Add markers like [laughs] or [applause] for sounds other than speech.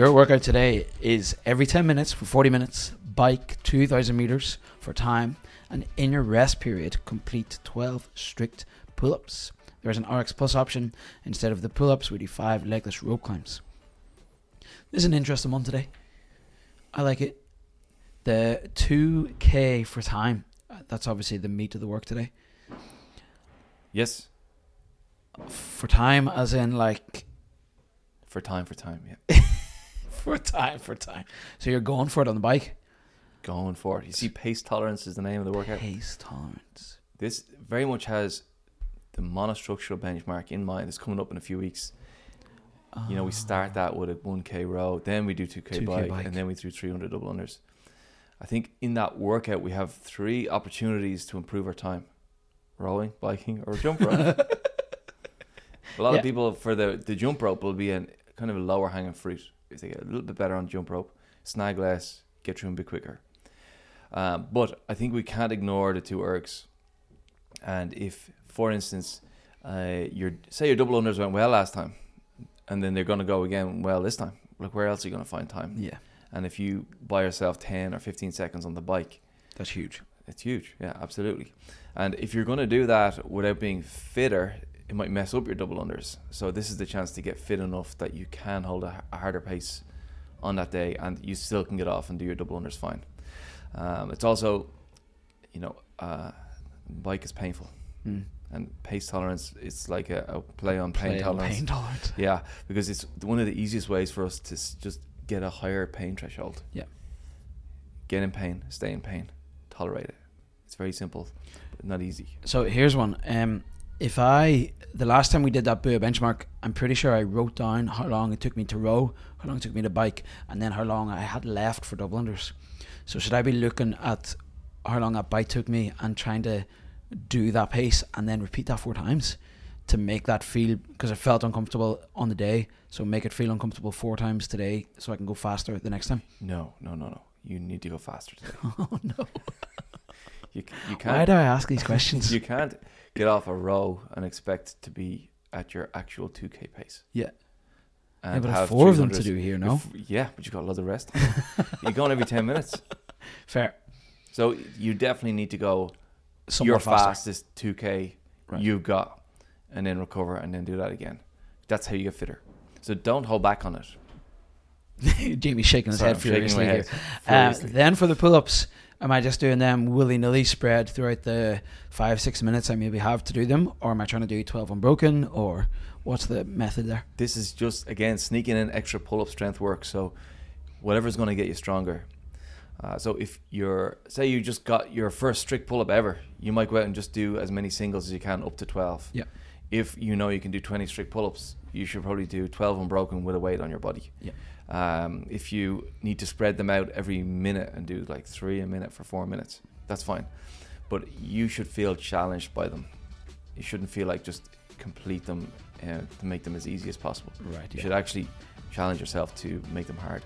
Your workout today is every 10 minutes for 40 minutes, bike 2,000 meters for time, and in your rest period, complete 12 strict pull ups. There's an RX Plus option. Instead of the pull ups, we do five legless rope climbs. This is an interesting one today. I like it. The 2K for time. uh, That's obviously the meat of the work today. Yes, For time, as in like for time, for time. Yeah, [laughs] [laughs] for time, for time. So you're going for it on the bike. going for it. You see, pace tolerance is the name of the workout. Pace tolerance. This very much has the monostructural benchmark in mind. It's coming up in a few weeks. You know, we start that with a 1K row, then we do 2K, 2K bike, bike. and then we do 300 double unders. I think in that workout, we have three opportunities to improve our time rowing, biking, or jump rope. [laughs] a lot Yeah. of people, for the, the jump rope, will be a kind of a lower hanging fruit. If they get a little bit better on jump rope, snag less, get through a bit quicker. Um, but I think we can't ignore the two ergs. And if, for instance, uh, your say your double unders went well last time, and then they're going to go again well this time. Like where else are you going to find time? Yeah, And if you buy yourself ten or fifteen seconds on the bike, that's huge. it's huge. Yeah, absolutely. And if you're going to do that without being fitter, it might mess up your double unders. So this is the chance to get fit enough that you can hold a, a harder pace on that day, and you still can get off and do your double unders fine. Um, it's also, you know, uh, bike is painful, Mm. and pace tolerance is like a, a play on pain Play on tolerance. Pain tolerance. [laughs] Yeah, because it's one of the easiest ways for us to s- just get a higher pain threshold. Yeah. Get in pain, stay in pain, tolerate it. It's very simple, but not easy. So here's one. Um, if I the last time we did that Bua benchmark, I'm pretty sure I wrote down how long it took me to row, how long it took me to bike, and then how long I had left for double unders. So should I be looking at how long that bike took me and trying to do that pace and then repeat that four times to make that feel because I felt uncomfortable on the day. So make it feel uncomfortable four times today so I can go faster the next time. No, no, no, no. You need to go faster today. [laughs] Oh no! [laughs] You, you Why can't. do I ask these questions? [laughs] You can't get off a row and expect to be at your actual 2k pace. Yeah. And yeah, but have four of them to do here. now. Yeah, but you've got loads of rest. You're going every 10 minutes. [laughs] fair. So you definitely need to go Some your faster. fastest 2k Right. you've got and then recover and then do that again. That's how you get fitter. So don't hold back on it. [laughs] Jamie's shaking his Sorry, head shaking furiously head Uh, furiously. then for the pull-ups, am I just doing them willy nilly spread throughout the five six minutes I maybe have to do them, or am I trying to do twelve unbroken, or what's the method there? this is just again sneaking in extra pull-up strength work. So whatever's going to get you stronger. Uh, so if you're say you just got your first strict pull-up ever, you might go out and just do as many singles as you can up to twelve. Yeah. If you know you can do twenty strict pull-ups, you should probably do twelve unbroken with a weight on your body. Yeah. Um, if you need to spread them out every minute and do like three a minute for four minutes, that's fine. But you should feel challenged by them. You shouldn't feel like just complete them uh, to make them as easy as possible. Right. You should actually challenge yourself to make them hard.